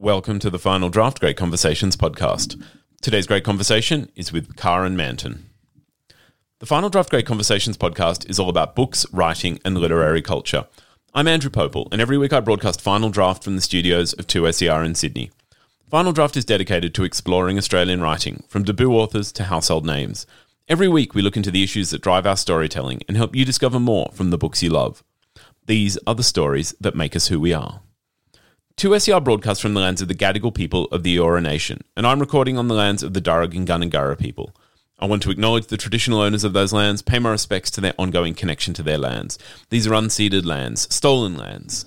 Welcome to the Final Draft Great Conversations podcast. Today's great conversation is with Karen Manton. The Final Draft Great Conversations podcast is all about books, writing, and literary culture. I'm Andrew Pople, and every week I broadcast Final Draft from the studios of 2SER in Sydney. Final Draft is dedicated to exploring Australian writing, from debut authors to household names. Every week we look into the issues that drive our storytelling and help you discover more from the books you love. These are the stories that make us who we are. 2SER broadcasts from the lands of the Gadigal people of the Eora Nation, and I'm recording on the lands of the Darug and Gundungurra people. I want to acknowledge the traditional owners of those lands, pay my respects to their ongoing connection to their lands. These are unceded lands, stolen lands.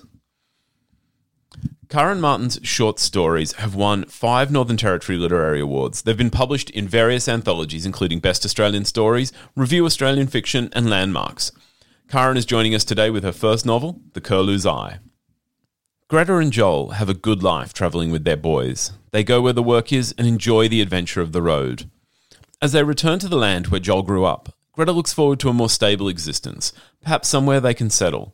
Karen Manton's short stories have won five Northern Territory Literary Awards. They've been published in various anthologies, including Best Australian Stories, Review Australian Fiction, and Landmarks. Karen is joining us today with her first novel, The Curlew's Eye. Greta and Joel have a good life travelling with their boys. They go where the work is and enjoy the adventure of the road. As they return to the land where Joel grew up, Greta looks forward to a more stable existence, perhaps somewhere they can settle.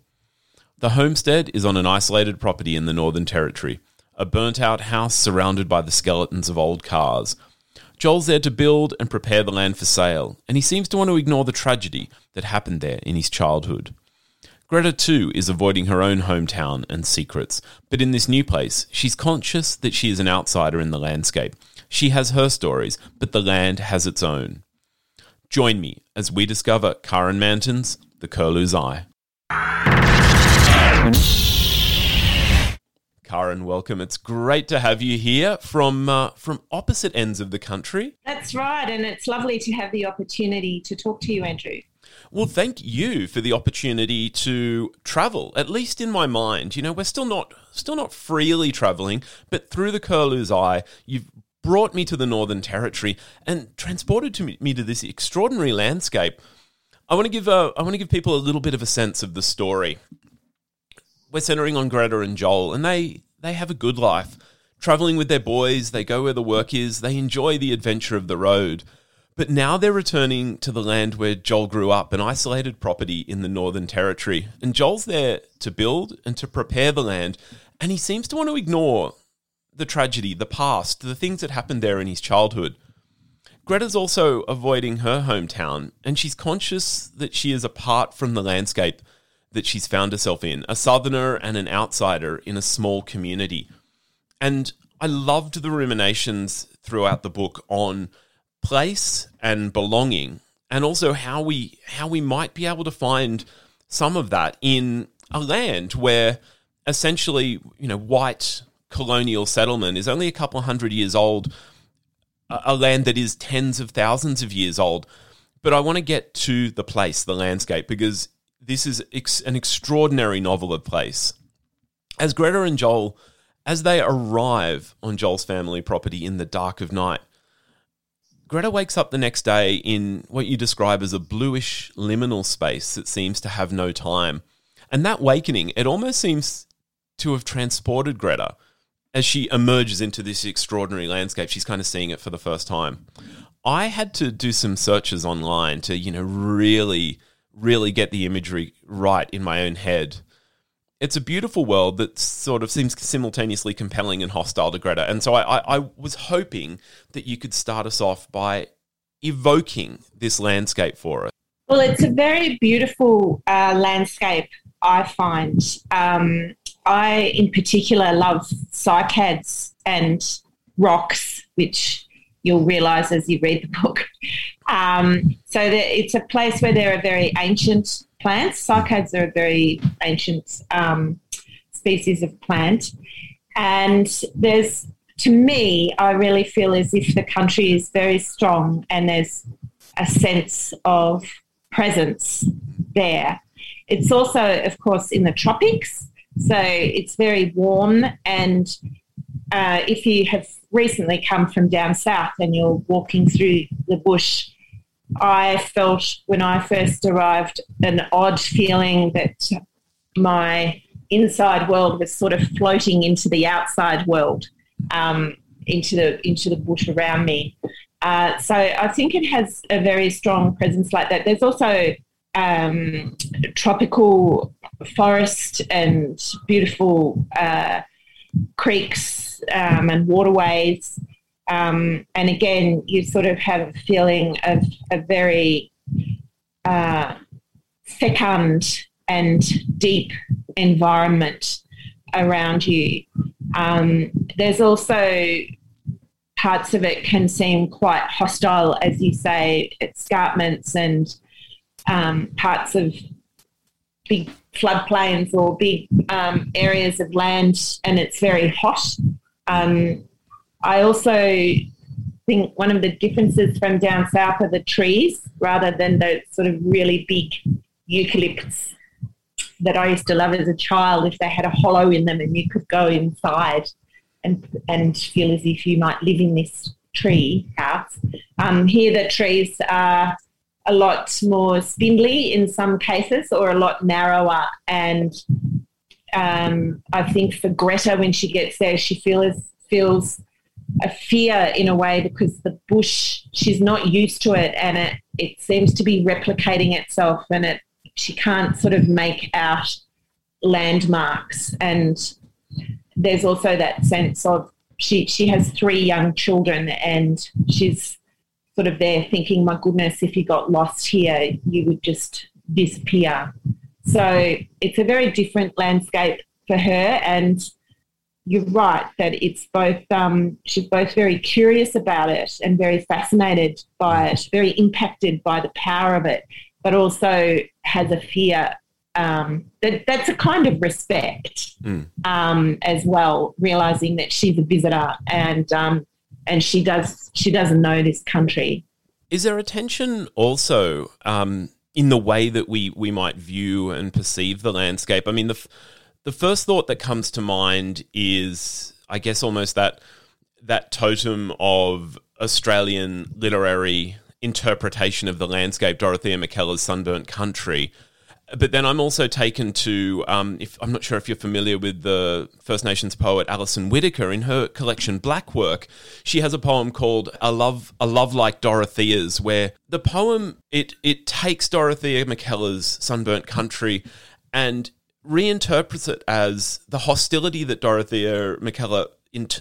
The homestead is on an isolated property in the Northern Territory, a burnt out house surrounded by the skeletons of old cars. Joel's there to build and prepare the land for sale, and he seems to want to ignore the tragedy that happened there in his childhood. Greta, too, is avoiding her own hometown and secrets, but in this new place, she's conscious that she is an outsider in the landscape. She has her stories, but the land has its own. Join me as we discover Karen Manton's The Curlew's Eye. Karen, welcome. It's great to have you here from uh, from opposite ends of the country. That's right, and it's lovely to have the opportunity to talk to you, Andrew. Well, thank you for the opportunity to travel. At least in my mind, you know, we're still not still not freely traveling, but through the Curlew's Eye, you've brought me to the Northern Territory and transported to me, me to this extraordinary landscape. I want to give a, I want to give people a little bit of a sense of the story. We're centering on Greta and Joel, and they they have a good life, traveling with their boys. They go where the work is. They enjoy the adventure of the road. But now they're returning to the land where Joel grew up, an isolated property in the Northern Territory. And Joel's there to build and to prepare the land. And he seems to want to ignore the tragedy, the past, the things that happened there in his childhood. Greta's also avoiding her hometown, and she's conscious that she is apart from the landscape that she's found herself in, a southerner and an outsider in a small community. And I loved the ruminations throughout the book on place and belonging and also how we how we might be able to find some of that in a land where essentially you know white colonial settlement is only a couple hundred years old a land that is tens of thousands of years old. But i want to get to the place the landscape because this is ex- an extraordinary novel of place. As greta and joel as they arrive on joel's family property in the dark of night Greta wakes up the next day in what you describe as a bluish liminal space that seems to have no time. And that wakening, it almost seems to have transported Greta as she emerges into this extraordinary landscape. She's kind of seeing it for the first time. I had to do some searches online to, you know, really, really get the imagery right in my own head it's a beautiful world that sort of seems simultaneously compelling and hostile to Greta. And so I, I, I was hoping that you could start us off by evoking this landscape for us. Well, it's a very beautiful uh, landscape, I find. Um, I, in particular, love cycads and rocks, which you'll realise as you read the book. Um, so it's a place where there are very ancient plants. Cycads are a very ancient um, species of plant. And there's, to me, I really feel as if the country is very strong and there's a sense of presence there. It's also, of course, in the tropics. So it's very warm. And uh, if you have recently come from down south and you're walking through the bush, I felt when I first arrived an odd feeling that my inside world was sort of floating into the outside world, um, into the into the bush around me. Uh, so I think it has a very strong presence like that. There's also um, tropical forest and beautiful uh, creeks um, and waterways. Um, and again, you sort of have a feeling of a very uh, fecund and deep environment around you. Um, there's also parts of it can seem quite hostile, as you say, escarpments and um, parts of big floodplains or big um, areas of land, and it's very hot. Um, I also think one of the differences from down south are the trees rather than the sort of really big eucalypts that I used to love as a child if they had a hollow in them and you could go inside and and feel as if you might live in this tree house. Um, here the trees are a lot more spindly in some cases or a lot narrower and um, I think for Greta when she gets there she feels feels a fear in a way because the bush she's not used to it and it it seems to be replicating itself and it she can't sort of make out landmarks. And there's also that sense of she she has three young children and she's sort of there thinking my goodness if you got lost here you would just disappear. So it's a very different landscape for her and you're right that it's both um, she's both very curious about it and very fascinated by it very impacted by the power of it but also has a fear um, that that's a kind of respect mm. um, as well, realizing that she's a visitor and um, and she does she doesn't know this country. Is there a tension also um, in the way that we we might view and perceive the landscape? I mean, the the first thought that comes to mind is, I guess, almost that that totem of Australian literary interpretation of the landscape, Dorothea Mackellar's Sunburnt Country. But then I'm also taken to, um, if I'm not sure if you're familiar with the First Nations poet Alison Whittaker. In her collection Blakwork. she has a poem called "A Love, A Love Like Dorothea's," where the poem it it takes Dorothea Mackellar's Sunburnt Country and reinterprets it as the hostility that Dorothea Mackellar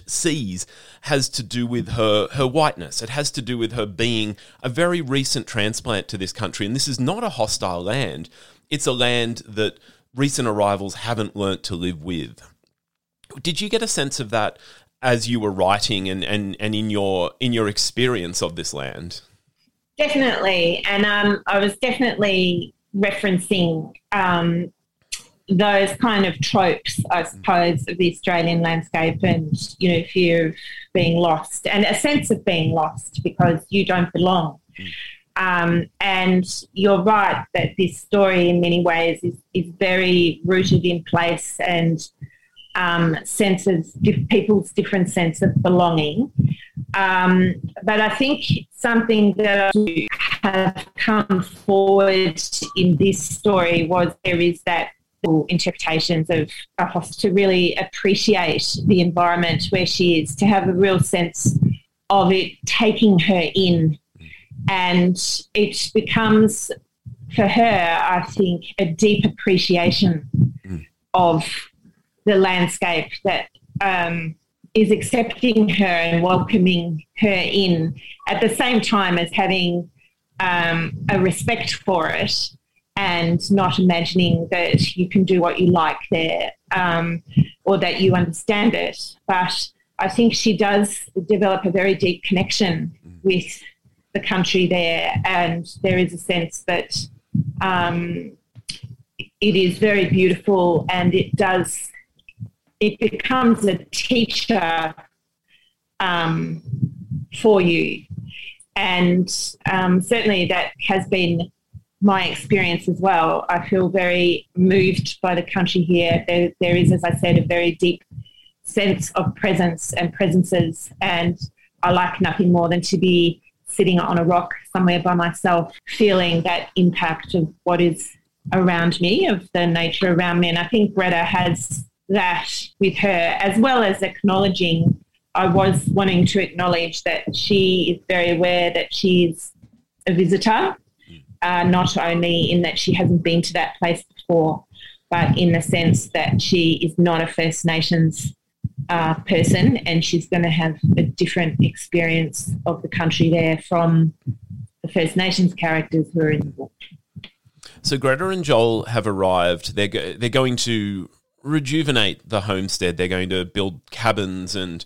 sees has to do with her her whiteness. It has to do with her being a very recent transplant to this country, and this is not a hostile land. It's a land that recent arrivals haven't learnt to live with. Did you get a sense of that as you were writing and, and, and in your in your experience of this land? Definitely, and um, I was definitely referencing um, those kind of tropes, I suppose, of the Australian landscape and, you know, fear of being lost and a sense of being lost because you don't belong. Um, and you're right that this story, in many ways, is, is very rooted in place and um, senses people's different sense of belonging. Um, but I think something that have come forward in this story was there is that interpretations of a host to really appreciate the environment where she is, to have a real sense of it taking her in. And it becomes, for her, I think, a deep appreciation mm. of the landscape that um, is accepting her and welcoming her in at the same time as having um, a respect for it and not imagining that you can do what you like there um, or that you understand it. But I think she does develop a very deep connection with the country there, and there is a sense that um, it is very beautiful and it does, it becomes a teacher um, for you. And um, certainly that has been my experience as well. I feel very moved by the country here. There, there is, as I said, a very deep sense of presence and presences, and I like nothing more than to be sitting on a rock somewhere by myself, feeling that impact of what is around me, of the nature around me. And I think Greta has that with her, as well as acknowledging. I was wanting to acknowledge that she is very aware that she's a visitor uh, not only in that she hasn't been to that place before, but in the sense that she is not a First Nations uh, person, and she's going to have a different experience of the country there from the First Nations characters who are in the book. So Greta and Joel have arrived. They're go- they're going to rejuvenate the homestead. They're going to build cabins and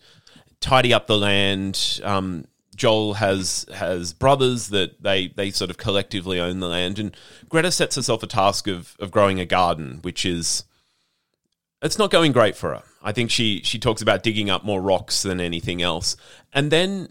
tidy up the land. Um, Joel has has brothers that they they sort of collectively own the land, and Greta sets herself a task of of growing a garden, which is it's not going great for her. I think she she talks about digging up more rocks than anything else, and then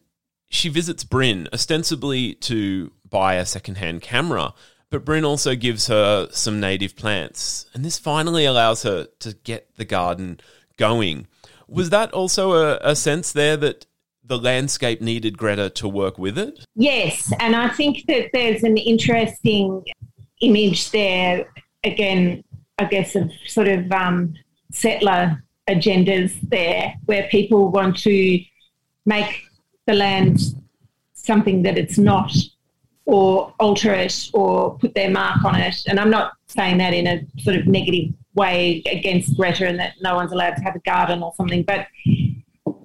she visits Bryn ostensibly to buy a secondhand camera. But Bryn also gives her some native plants, and this finally allows her to get the garden going. Was that also a, a sense there that the landscape needed Greta to work with it? Yes, and I think that there's an interesting image there. Again, I guess of sort of um, settler agendas there, where people want to make the land something that it's not, or alter it, or put their mark on it. And I'm not saying that in a sort of negative way against Greta and that no one's allowed to have a garden or something, but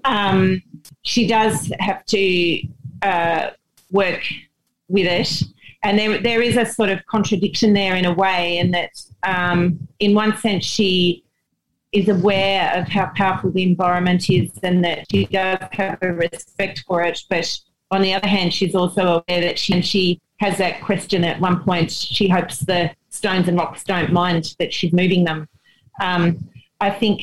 um, she does have to uh, work with it. And there, there is a sort of contradiction there in a way, in that, um, in one sense, she is aware of how powerful the environment is and that she does have a respect for it. But on the other hand, she's also aware that she, and she has that question at one point. She hopes the stones and rocks don't mind that she's moving them. Um, I think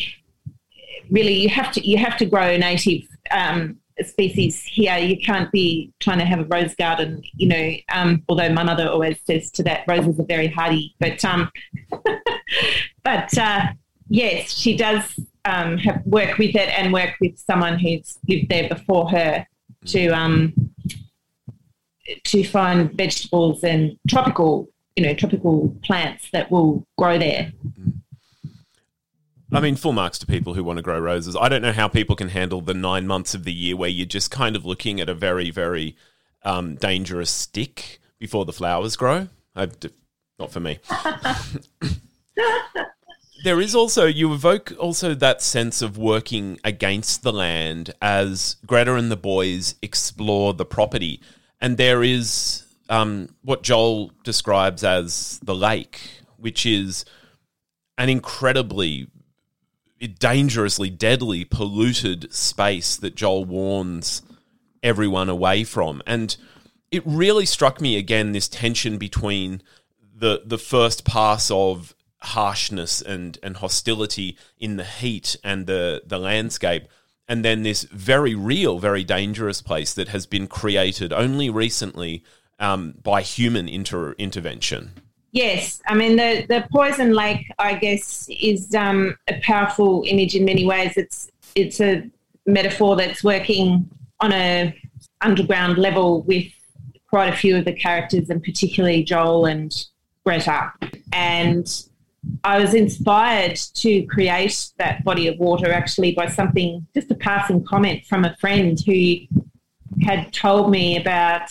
really you have to you have to grow native um, species here. You can't be trying to have a rose garden, you know. Um, although my mother always says to that, roses are very hardy. But um, but uh, yes, she does um, have work with it and work with someone who's lived there before her to um, to find vegetables and tropical, you know, tropical plants that will grow there. I mean, full marks to people who want to grow roses. I don't know how people can handle the nine months of the year where you're just kind of looking at a very, very um, dangerous stick before the flowers grow. Not for me. there is also you evoke also that sense of working against the land as Greta and the boys explore the property, and there is um, what Joel describes as the lake, which is an incredibly dangerously, deadly, polluted space that Joel warns everyone away from. And it really struck me again this tension between the the first pass of harshness and and hostility in the heat and the the landscape and then this very real very dangerous place that has been created only recently um, by human inter- intervention Yes, I mean the the poison lake, I guess, is um, a powerful image in many ways. It's it's a metaphor that's working on a underground level with quite a few of the characters, and particularly Joel and Greta. And I was inspired to create that body of water actually by something, just a passing comment from a friend who had told me about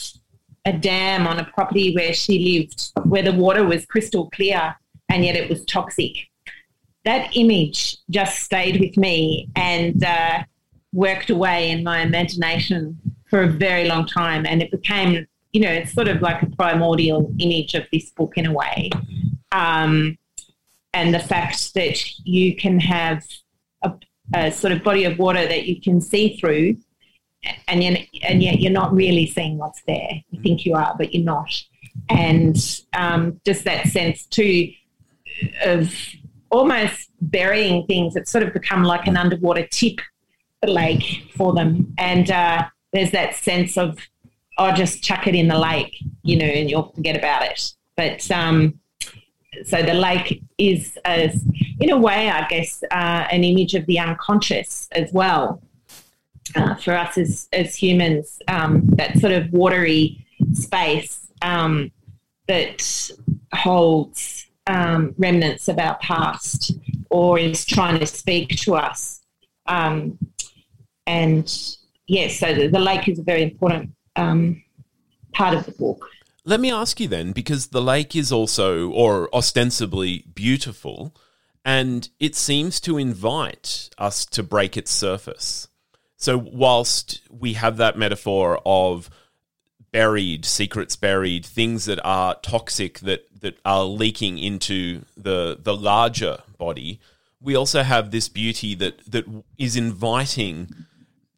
a dam on a property where she lived, where the water was crystal clear and yet it was toxic. That image just stayed with me and uh, worked away in my imagination for a very long time. And it became, you know, it's sort of like a primordial image of this book in a way. Um, and the fact that you can have a, a sort of body of water that you can see through and yet, and yet you're not really seeing what's there. You think you are, but you're not. And um, just that sense too of almost burying things. It's sort of become like an underwater tip lake for them. And uh, there's that sense of, oh, just chuck it in the lake, you know, and you'll forget about it. But um, so the lake is, as, in a way, I guess, uh, an image of the unconscious as well uh, for us as, as humans, um, that sort of watery space um, that holds um, remnants of our past or is trying to speak to us. Um, and yes, so the, the, lake is a very important um, part of the book. Let me ask you then, because the lake is also, or ostensibly, beautiful and it seems to invite us to break its surface. So, whilst we have that metaphor of buried, secrets buried, things that are toxic that, that are leaking into the, the larger body, we also have this beauty that, that is inviting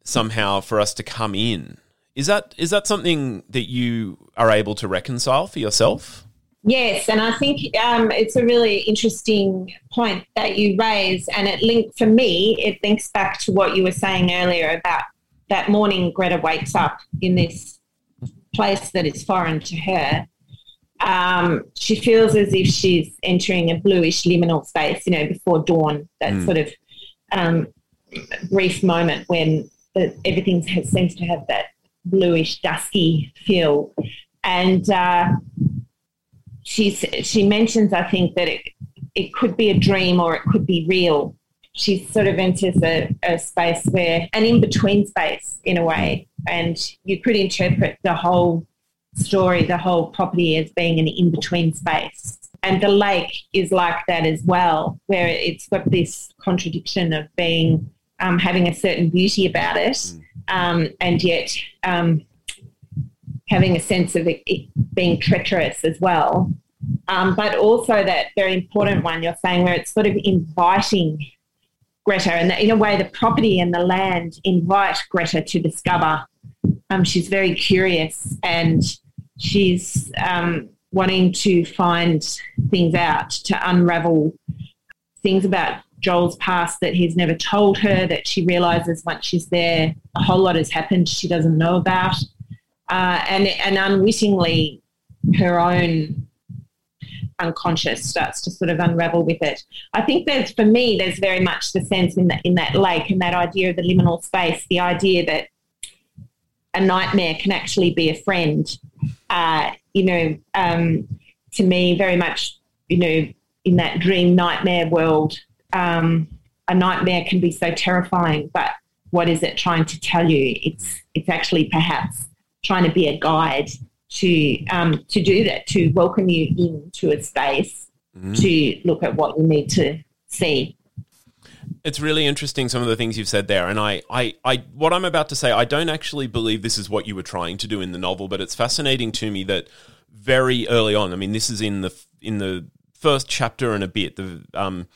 somehow for us to come in. Is that is that something that you are able to reconcile for yourself? Yes, and I think um, it's a really interesting point that you raise, and it link for me. It links back to what you were saying earlier about that morning. Greta wakes up in this place that is foreign to her. Um, she feels as if she's entering a bluish liminal space, you know, before dawn. That mm. sort of um, brief moment when the, everything has, seems to have that bluish, dusky feel, and. Uh, she she mentions, I think, that it it could be a dream or it could be real. She sort of enters a, a space where an in between space in a way, and you could interpret the whole story, the whole property as being an in between space. And the lake is like that as well, where it's got this contradiction of being um, having a certain beauty about it, mm. um, and yet um, having a sense of it, being treacherous as well. Um, but also that very important one you're saying where it's sort of inviting Greta, and that in a way, the property and the land invite Greta to discover. Um, she's very curious and she's um, wanting to find things out, to unravel things about Joel's past that he's never told her, that she realizes once she's there, a whole lot has happened she doesn't know about uh, and and unwittingly her own unconscious starts to sort of unravel with it. I think there's for me there's very much the sense in that in that lake and that idea of the liminal space, the idea that a nightmare can actually be a friend. Uh, you know, um, to me, very much, you know, in that dream nightmare world, um, a nightmare can be so terrifying, but what is it trying to tell you? It's it's actually perhaps trying to be a guide to um, to do that, to welcome you into a space mm. to look at what you need to see. It's really interesting some of the things you've said there, and I, I, I, what I'm about to say, I don't actually believe this is what you were trying to do in the novel, but it's fascinating to me that very early on, I mean, this is in the in the first chapter and a bit, the um,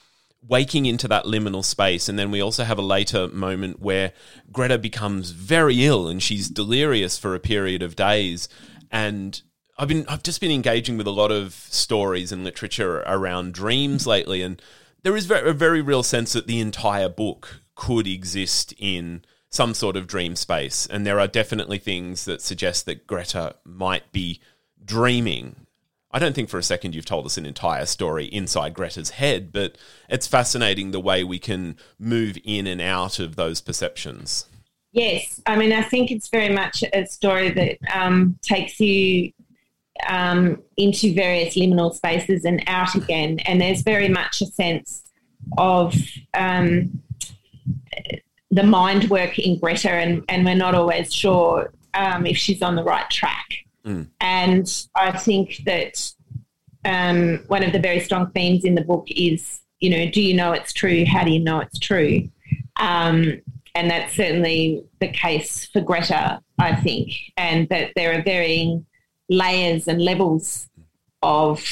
waking into that liminal space. And then we also have a later moment where Greta becomes very ill and she's delirious for a period of days. And I've been I've just been engaging with a lot of stories and literature around dreams lately, and there is a very real sense that the entire book could exist in some sort of dream space, and there are definitely things that suggest that Greta might be dreaming I don't think for a second you've told us an entire story inside Greta's head, but it's fascinating the way we can move in and out of those perceptions. Yes, I mean, I think it's very much a story that um, takes you um, into various liminal spaces and out again, and there's very much a sense of um, the mind work in Greta, and, and we're not always sure um, if she's on the right track. Mm. And I think that um, one of the very strong themes in the book is, you know, do you know it's true? How do you know it's true? Um, and that's certainly the case for Greta, I think, and that there are varying layers and levels of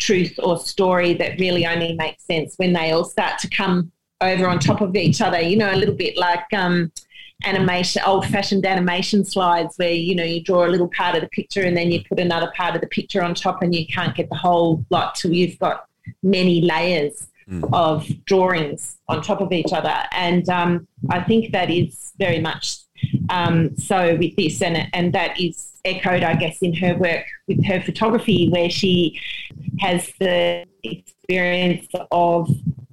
truth or story that really only make sense when they all start to come over on top of each other. You know, a little bit like um, animation, old fashioned animation slides where, you know, you draw a little part of the picture and then you put another part of the picture on top and you can't get the whole lot till you've got many layers mm. of drawings on top of each other. And um, I think that is very much um, so with this, and, and that is echoed, I guess, in her work with her photography, where she has the experience of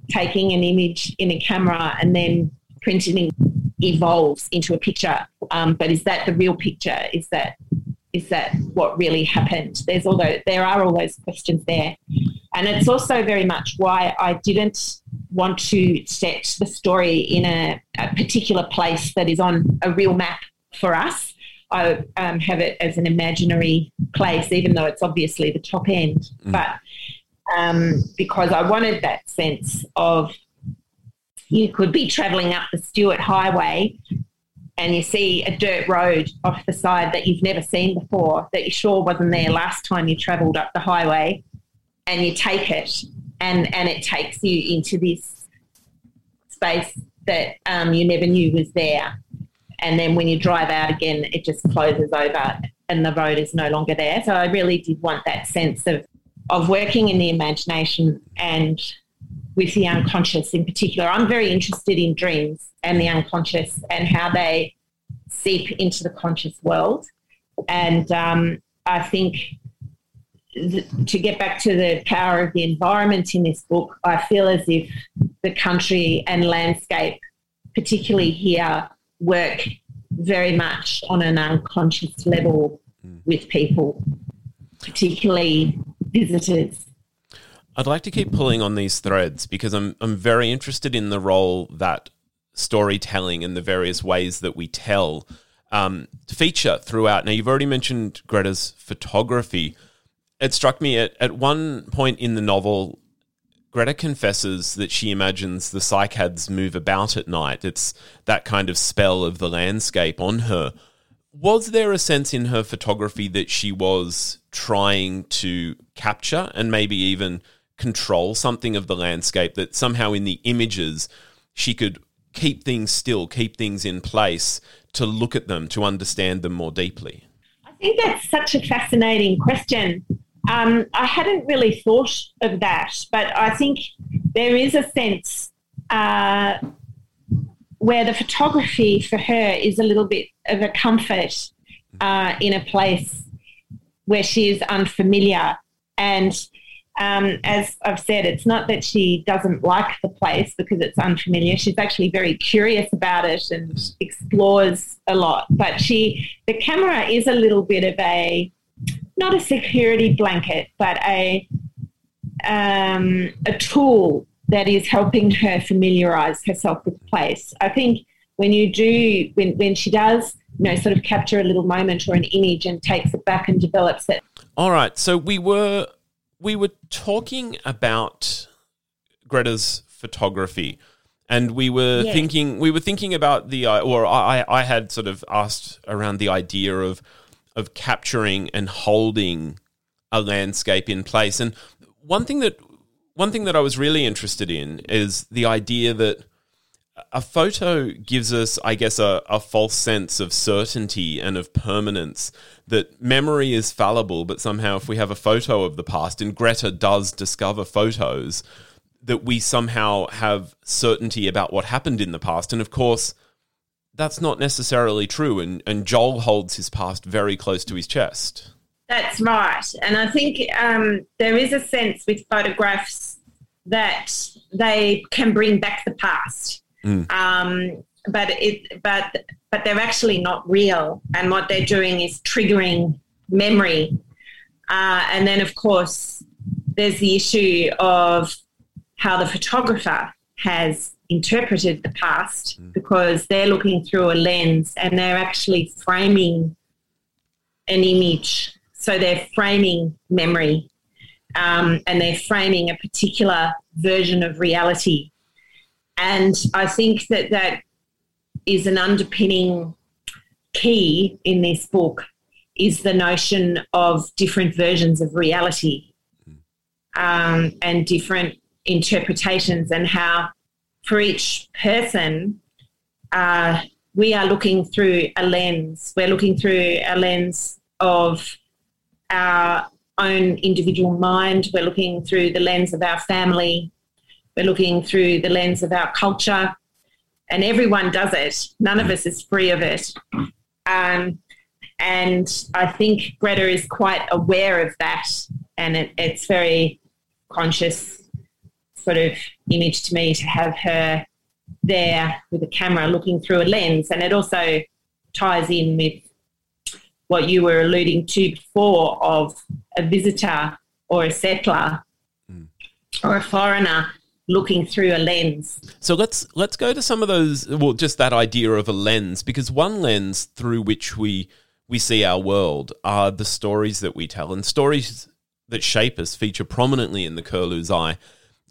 taking an image in a camera and then printing evolves into a picture. Um, but is that the real picture? Is that is that what really happened? There's although there are all those questions there, and it's also very much why I didn't want to set the story in a, a particular place that is on a real map for us. I um, have it as an imaginary place, even though it's obviously the top end. Mm. But um, because I wanted that sense of you could be travelling up the Stuart Highway and you see a dirt road off the side that you've never seen before, that you sure wasn't there last time you travelled up the highway, and you take it, and and it takes you into this space that um, you never knew was there, and then when you drive out again, it just closes over, and the road is no longer there. So I really did want that sense of of working in the imagination and with the unconscious in particular. I'm very interested in dreams and the unconscious and how they seep into the conscious world. And um, I think th- to get back to the power of the environment in this book, I feel as if the country and landscape, particularly here, work very much on an unconscious level mm. with people, particularly visitors. I'd like to keep pulling on these threads because I'm I'm very interested in the role that storytelling and the various ways that we tell um, feature throughout. Now, you've already mentioned Greta's photography. It struck me at, at one point in the novel, Greta confesses that she imagines the cycads move about at night. It's that kind of spell of the landscape on her. Was there a sense in her photography that she was trying to capture and maybe even control something of the landscape that somehow in the images she could keep things still, keep things in place to look at them, to understand them more deeply? I think that's such a fascinating question. Um, I hadn't really thought of that, but I think there is a sense uh, where the photography for her is a little bit of a comfort uh, in a place where she is unfamiliar. And um, as I've said, it's not that she doesn't like the place because it's unfamiliar. She's actually very curious about it and explores a lot. But she, the camera is a little bit of a, not a security blanket, but a, um, a tool that is helping her familiarize herself with the place. I think when you do, when, when she does, you know, sort of capture a little moment or an image and takes it back and develops it. All right. So we were we were talking about Greta's photography, and we were yeah. thinking we were thinking about the uh, or I I had sort of asked around the idea of of capturing and holding a landscape in place, and one thing that one thing that I was really interested in is the idea that a photo gives us, I guess, a, a false sense of certainty and of permanence. That memory is fallible, but somehow, if we have a photo of the past, and Greta does discover photos, that we somehow have certainty about what happened in the past. And of course, that's not necessarily true. And, and Joel holds his past very close to his chest. That's right. And I think um, there is a sense with photographs that they can bring back the past. Mm. Um, but it, but but they're actually not real, and what they're doing is triggering memory. Uh, and then, of course, there's the issue of how the photographer has interpreted the past mm. because they're looking through a lens and they're actually framing an image. So they're framing memory um, and they're framing a particular version of reality and I think that that is an underpinning key in this book is the notion of different versions of reality um, and different interpretations and how for each person uh, we are looking through a lens. We're looking through a lens of our own individual mind. We're looking through the lens of our family we're looking through the lens of our culture, and everyone does it. None of us is free of it. Um, and I think Greta is quite aware of that, and it, it's very conscious sort of image to me to have her there with a camera looking through a lens, and it also ties in with what you were alluding to before of a visitor or a settler mm. or a foreigner looking through a lens. So let's let's go to some of those well just that idea of a lens because one lens through which we we see our world are the stories that we tell and stories that shape us feature prominently in the Curlew's Eye.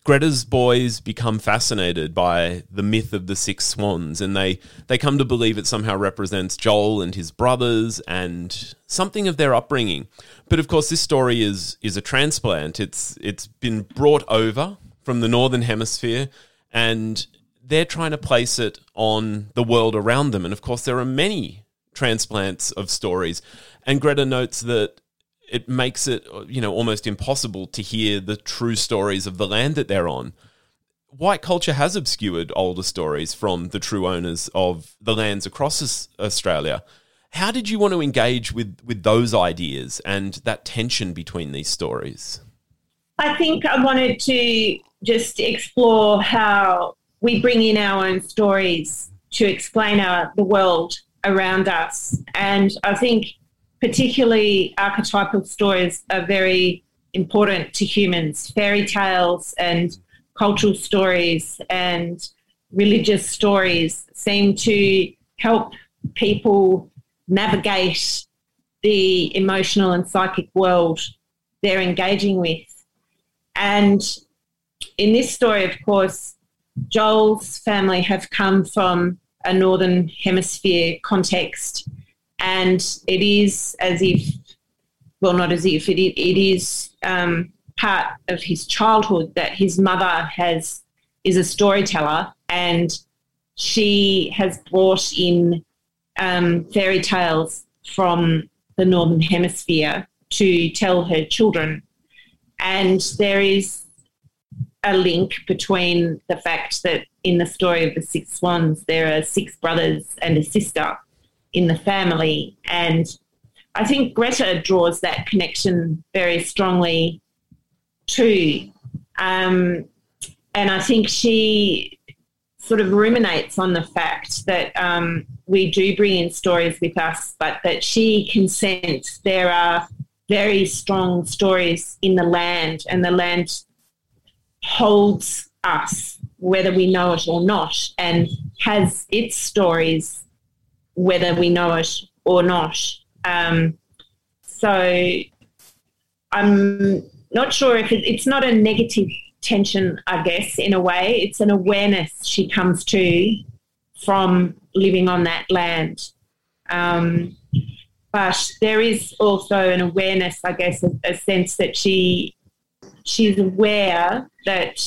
Greta's boys become fascinated by the myth of the six swans, and they, they come to believe it somehow represents Joel and his brothers and something of their upbringing. But of course, this story is is a transplant. It's it's been brought over from the northern hemisphere, and they're trying to place it on the world around them. And of course, there are many transplants of stories. And Greta notes that it makes it you know almost impossible to hear the true stories of the land that they're on. White culture has obscured older stories from the true owners of the lands across Australia. How did you want to engage with with those ideas and that tension between these stories? I think I wanted to just explore how we bring in our own stories to explain our the world around us, and I think particularly archetypal stories are very important to humans. Fairy tales and cultural stories and religious stories seem to help people navigate the emotional and psychic world they're engaging with. And in this story, of course, Joel's family have come from a Northern Hemisphere context. And it is as if, well, not as if it, it is um, part of his childhood that his mother has is a storyteller, and she has brought in um, fairy tales from the northern hemisphere to tell her children, and there is a link between the fact that in the story of the six swans there are six brothers and a sister in the family. And I think Greta draws that connection very strongly too. Um, and I think she sort of ruminates on the fact that um, we do bring in stories with us, but that she can sense there are very strong stories in the land, and the land holds us, whether we know it or not, and has its stories whether we know it or not. Um, so I'm not sure if it, it's not a negative tension, I guess, in a way. It's an awareness she comes to from living on that land. Um, but there is also an awareness, I guess, a, a sense that she she's aware that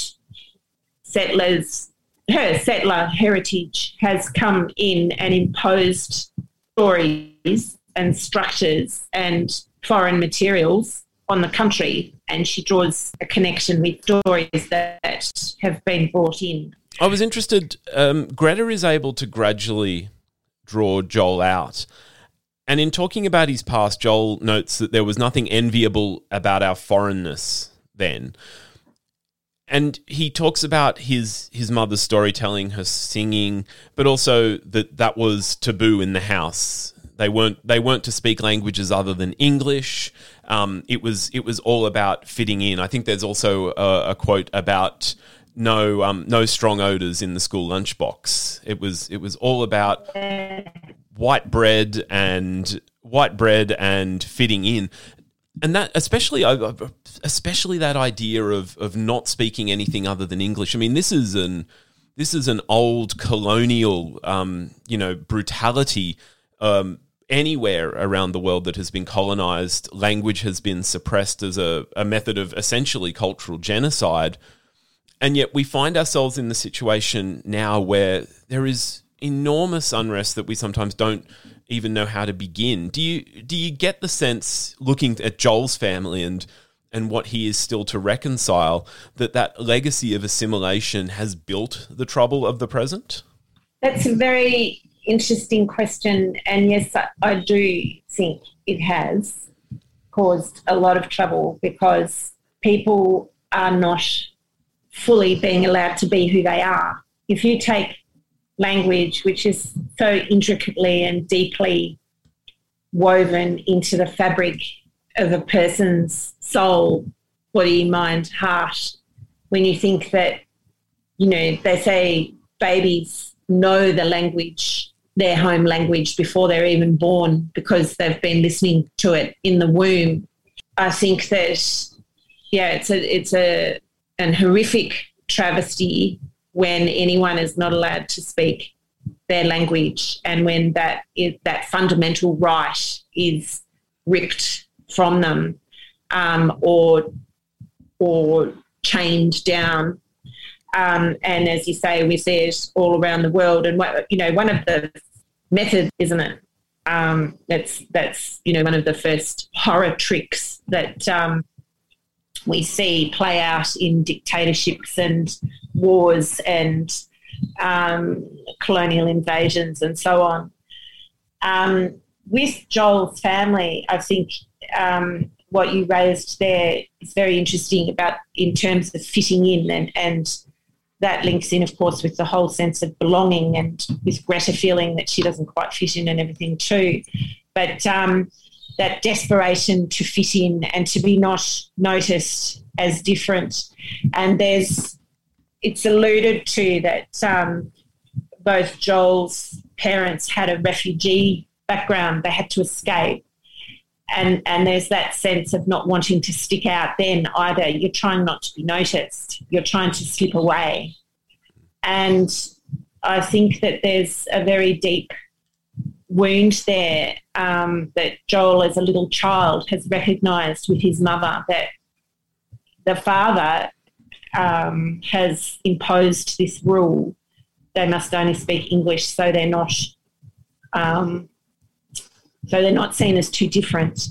settlers her settler heritage has come in and imposed stories and structures and foreign materials on the country. And she draws a connection with stories that have been brought in. I was interested. Um, Greta is able to gradually draw Joel out. And in talking about his past, Joel notes that there was nothing enviable about our foreignness then and he talks about his his mother's storytelling, her singing, but also that that was taboo in the house. They weren't they weren't to speak languages other than English. Um, it was it was all about fitting in. I think there's also a, a quote about no um, no strong odors in the school lunchbox. It was it was all about white bread and white bread and fitting in and that especially especially that idea of of not speaking anything other than English. I mean, this is an this is an old colonial, um, you know, brutality. Um, anywhere around the world that has been colonized, language has been suppressed as a, a method of essentially cultural genocide. And yet we find ourselves in the situation now where there is enormous unrest that we sometimes don't even know how to begin. Do you do you get the sense looking at Joel's family and and what he is still to reconcile that that legacy of assimilation has built the trouble of the present? That's a very interesting question and yes I do think it has caused a lot of trouble because people are not fully being allowed to be who they are. If you take language, which is so intricately and deeply woven into the fabric of a person's soul, body, mind, heart. When you think that, you know, they say babies know the language, their home language, before they're even born because they've been listening to it in the womb. I think that yeah, it's a it's a an horrific travesty when anyone is not allowed to speak their language and when that is that fundamental right is ripped from them um, or or chained down. Um, and as you say, we see it all around the world. And what, you know, one of the methods, isn't it? Um, that's that's you know one of the first horror tricks that um, we see play out in dictatorships and wars and um, colonial invasions and so on. Um, with Joel's family, I think um, what you raised there is very interesting about in terms of fitting in and, and that links in, of course, with the whole sense of belonging and with Greta feeling that she doesn't quite fit in and everything too. But um, that desperation to fit in and to be not noticed as different. And there's, it's alluded to that um, both Joel's parents had a refugee background, they had to escape. And and there's that sense of not wanting to stick out then either. You're trying not to be noticed. You're trying to slip away. And i think that there's a very deep wound there um, that joel as a little child has recognized with his mother that the father um, has imposed this rule they must only speak english so they're not um, so they're not seen as too different.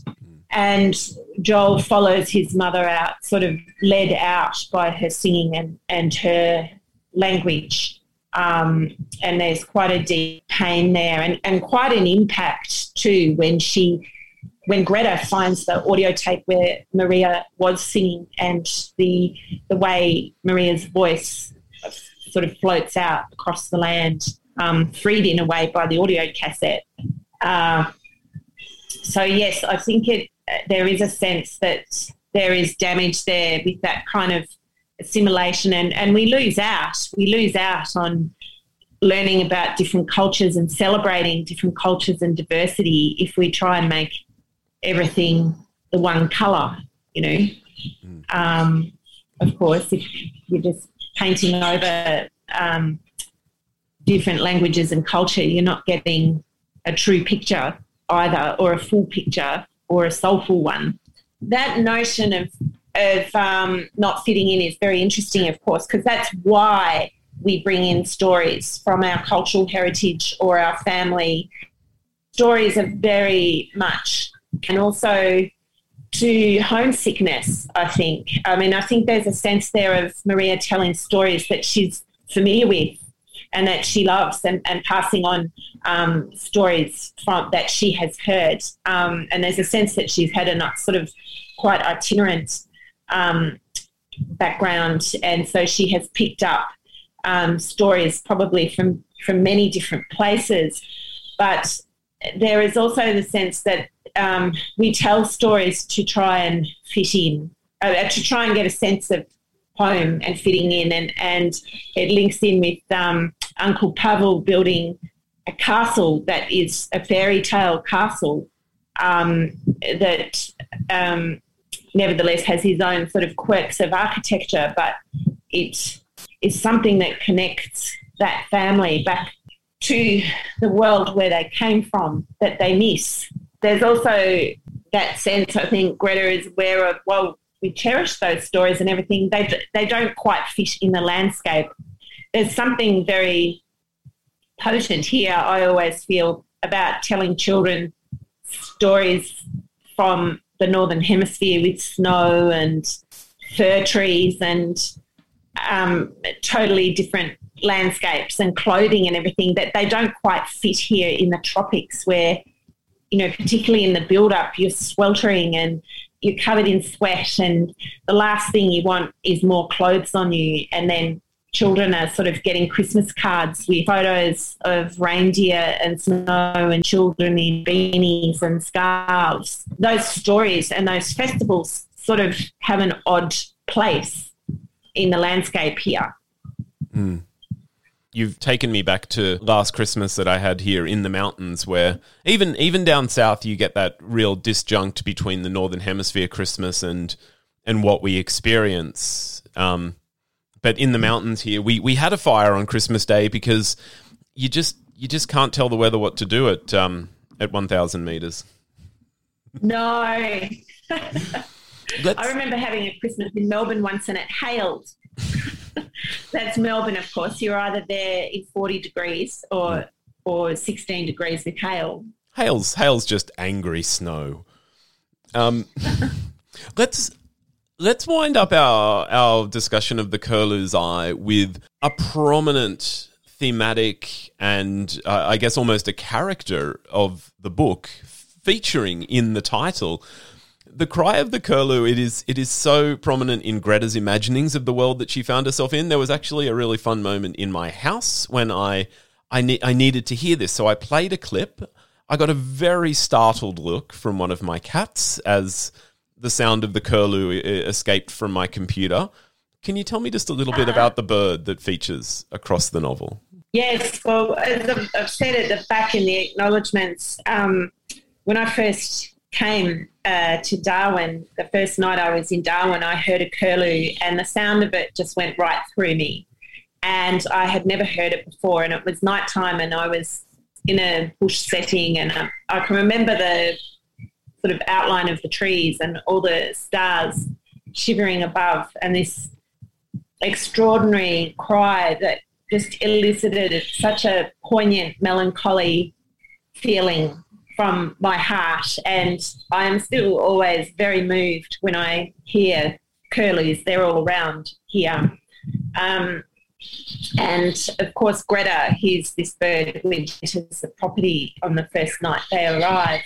And Joel follows his mother out, sort of led out by her singing and, and her language. Um, and there's quite a deep pain there and, and quite an impact too when she when Greta finds the audio tape where Maria was singing and the the way Maria's voice sort of floats out across the land, um, freed in a way by the audio cassette. Uh, so yes, I think it there is a sense that there is damage there with that kind of assimilation, and and we lose out. We lose out on learning about different cultures and celebrating different cultures and diversity if we try and make everything the one color. You know, mm. um, of course, if you're just painting over um, different languages and culture, you're not getting a true picture either, or a full picture or a soulful one. That notion of of um, not fitting in is very interesting, of course, because that's why we bring in stories from our cultural heritage or our family. Stories are very much, and also to homesickness, I think. I mean, I think there's a sense there of Maria telling stories that she's familiar with and that she loves and, and passing on um, stories from that she has heard. Um, and there's a sense that she's had a sort of quite itinerant um, background, and so she has picked up um, stories probably from from many different places. But there is also the sense that um, we tell stories to try and fit in, uh, to try and get a sense of home and fitting in, and and it links in with um, Uncle Pavel building a castle that is a fairy tale castle um, that um, nevertheless has his own sort of quirks of architecture, but it is something that connects that family back to the world where they came from that they miss. There's also that sense, I think Greta is aware of, well, we cherish those stories and everything. They, they don't quite fit in the landscape there's something very potent here, I always feel, about telling children stories from the Northern Hemisphere with snow and fir trees and um, totally different landscapes and clothing and everything that they don't quite fit here in the tropics where, you know, particularly in the build up, you're sweltering and you're covered in sweat and the last thing you want is more clothes on you and then children are sort of getting Christmas cards with photos of reindeer and snow and children in beanies and scarves. Those stories and those festivals sort of have an odd place in the landscape here. Mm. You've taken me back to last Christmas that I had here in the mountains, where even even down south you get that real disjunct between the northern hemisphere Christmas and and what we experience. Um, but in the mountains here, we we had a fire on Christmas Day because you just you just can't tell the weather what to do at um, at one thousand meters. No. I remember having a Christmas in Melbourne once and it hailed. That's Melbourne, of course. You're either there in 40 degrees or or 16 degrees with hail. Hail's hail's just angry snow. Um, let's let's wind up our our discussion of the curlew's eye with a prominent thematic and uh, I guess almost a character of the book featuring in the title. The cry of the curlew, it is it is so prominent in Greta's imaginings of the world that she found herself in. There was actually a really fun moment in my house when I I, ne- I needed to hear this, so I played a clip. I got a very startled look from one of my cats as the sound of the curlew escaped from my computer. Can you tell me just a little bit about the bird that features across the novel? Yes, well, as I've said at the back in the acknowledgements, um, when I first came uh, to Darwin, the first night I was in Darwin, I heard a curlew, and the sound of it just went right through me. And I had never heard it before, and it was nighttime, and I was in a bush setting, and uh, I can remember the sort of outline of the trees and all the stars shivering above, and this extraordinary cry that just elicited such a poignant melancholy feeling from my heart. And I am still always very moved when I hear curlews. They're all around here. Um, and of course, Greta hears this bird who enters the property on the first night they arrive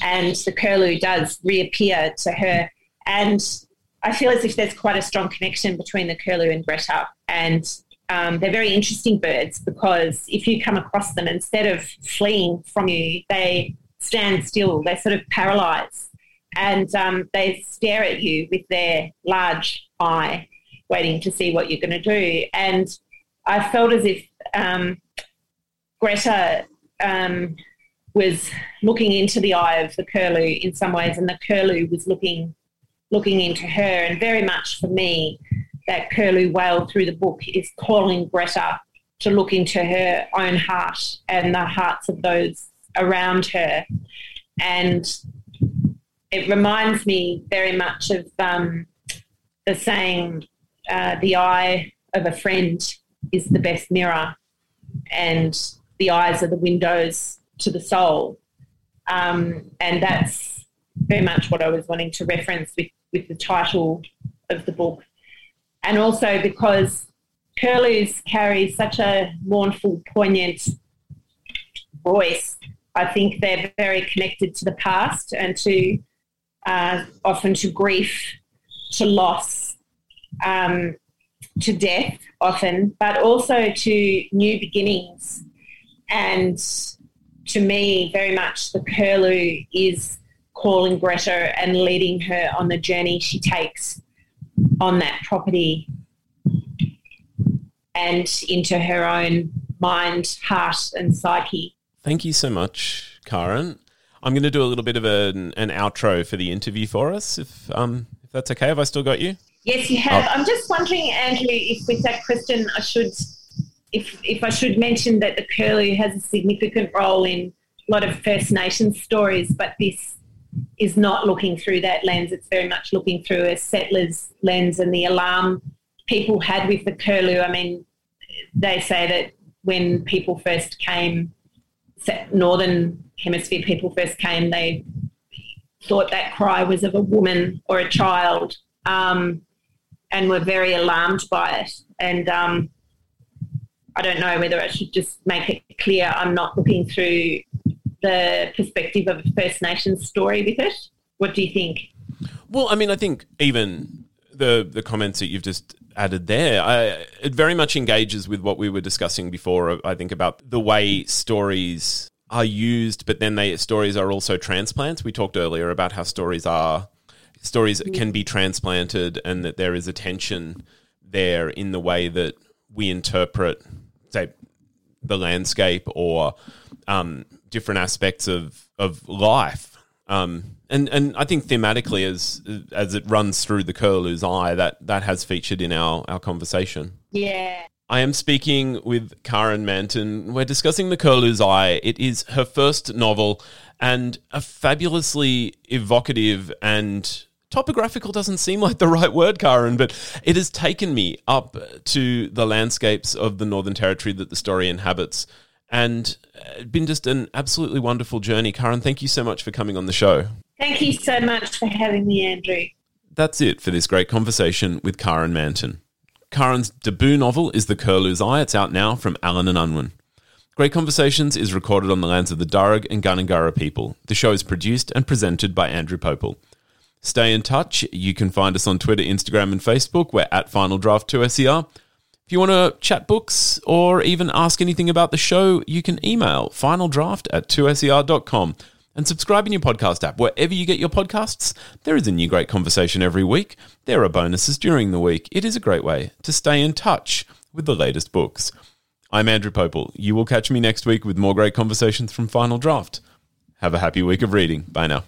and the curlew does reappear to her. And I feel as if there's quite a strong connection between the curlew and Greta. And um, they're very interesting birds because if you come across them, instead of fleeing from you, they stand still. They're sort of paralyzed and um, they stare at you with their large eye, waiting to see what you're going to do. And I felt as if um, Greta um, was looking into the eye of the curlew in some ways, and the curlew was looking looking into her. And very much for me, that curlew wail through the book is calling Greta to look into her own heart and the hearts of those around her. And it reminds me very much of um, the saying, uh, the eye of a friend is the best mirror, and the eyes are the windows to the soul. Um, and that's very much what I was wanting to reference with, with the title of the book. And also because curlews carry such a mournful, poignant voice, I think they're very connected to the past and to uh, often to grief, to loss, um, to death often, but also to new beginnings and to me, very much the curlew is calling Greta and leading her on the journey she takes on that property and into her own mind, heart, and psyche. Thank you so much, Karen. I'm going to do a little bit of an, an outro for the interview for us, if um, if that's okay. Have I still got you? Yes, you have. Oh. I'm just wondering, Andrew, if with that question, I should if if I should mention that the curlew has a significant role in a lot of First Nations stories, but this is not looking through that lens. It's very much looking through a settler's lens and the alarm people had with the curlew. I mean, they say that when people first came, northern hemisphere people first came, they thought that cry was of a woman or a child, um, and were very alarmed by it. And um, I don't know whether I should just make it clear I'm not looking through the perspective of a First Nations story with it. What do you think? Well, I mean, I think even the the comments that you've just added there, I, it very much engages with what we were discussing before. I think about the way stories are used, but then they stories are also transplants. We talked earlier about how stories are stories can be transplanted, and that there is a tension there in the way that we interpret say the landscape or um, different aspects of of life. Um, and and I think thematically, as as it runs through the Curlew's eye, that that has featured in our our conversation. Yeah. I am speaking with Karen Manton. We're discussing The Curlew's Eye. It is her first novel and a fabulously evocative and topographical doesn't seem like the right word, Karen, but it has taken me up to the landscapes of the Northern Territory that the story inhabits and it's been just an absolutely wonderful journey. Karen, thank you so much for coming on the show. Thank you so much for having me, Andrew. That's it for this great conversation with Karen Manton. Karen's debut novel is The Curlew's Eye. It's out now from Allen and Unwin. Great Conversations is recorded on the lands of the Darug and Gundungurra people. The show is produced and presented by Andrew Pople. Stay in touch. You can find us on Twitter, Instagram, and Facebook. We're at Final Draft 2SER. If you want to chat books or even ask anything about the show, you can email finaldraft at 2ser.com and subscribe in your podcast app. Wherever you get your podcasts, there is a new great conversation every week. There are bonuses during the week. It is a great way to stay in touch with the latest books. I'm Andrew Pople. You will catch me next week with more great conversations from Final Draft. Have a happy week of reading. Bye now.